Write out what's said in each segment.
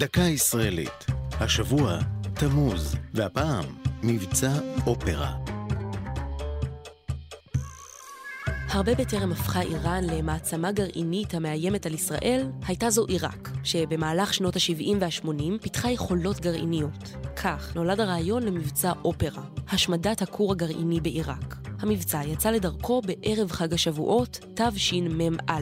דקה ישראלית. השבוע, תמוז, והפעם, מבצע אופרה. הרבה בטרם הפכה איראן למעצמה גרעינית המאיימת על ישראל, הייתה זו עיראק, שבמהלך שנות ה-70 וה-80 פיתחה יכולות גרעיניות. כך נולד הרעיון למבצע אופרה, השמדת הכור הגרעיני בעיראק. המבצע יצא לדרכו בערב חג השבועות תשמ"א,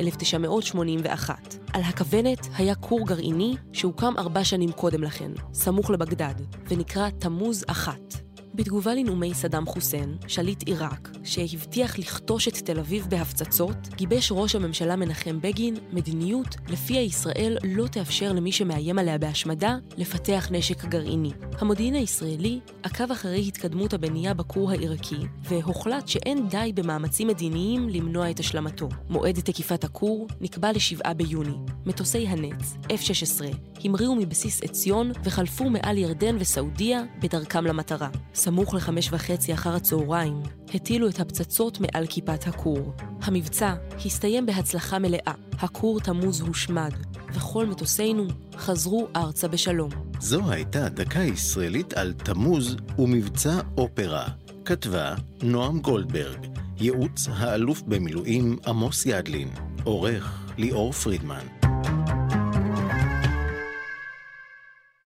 1981. על הכוונת היה כור גרעיני שהוקם ארבע שנים קודם לכן, סמוך לבגדד, ונקרא תמוז אחת. בתגובה לנאומי סדאם חוסיין, שליט עיראק, שהבטיח לכתוש את תל אביב בהפצצות, גיבש ראש הממשלה מנחם בגין מדיניות לפיה ישראל לא תאפשר למי שמאיים עליה בהשמדה לפתח נשק גרעיני. המודיעין הישראלי עקב אחרי התקדמות הבנייה בכור העיראקי, והוחלט שאין די במאמצים מדיניים למנוע את השלמתו. מועד תקיפת הכור נקבע ל-7 ביוני. מטוסי הנץ, F-16, המריאו מבסיס עציון וחלפו מעל ירדן וסעודיה בדרכם למטרה. סמוך לחמש וחצי אחר הצהריים, הטילו את הפצצות מעל כיפת הכור. המבצע הסתיים בהצלחה מלאה. הכור תמוז הושמד, וכל מטוסינו חזרו ארצה בשלום. זו הייתה דקה ישראלית על תמוז ומבצע אופרה. כתבה נועם גולדברג, ייעוץ האלוף במילואים עמוס ידלין, עורך ליאור פרידמן.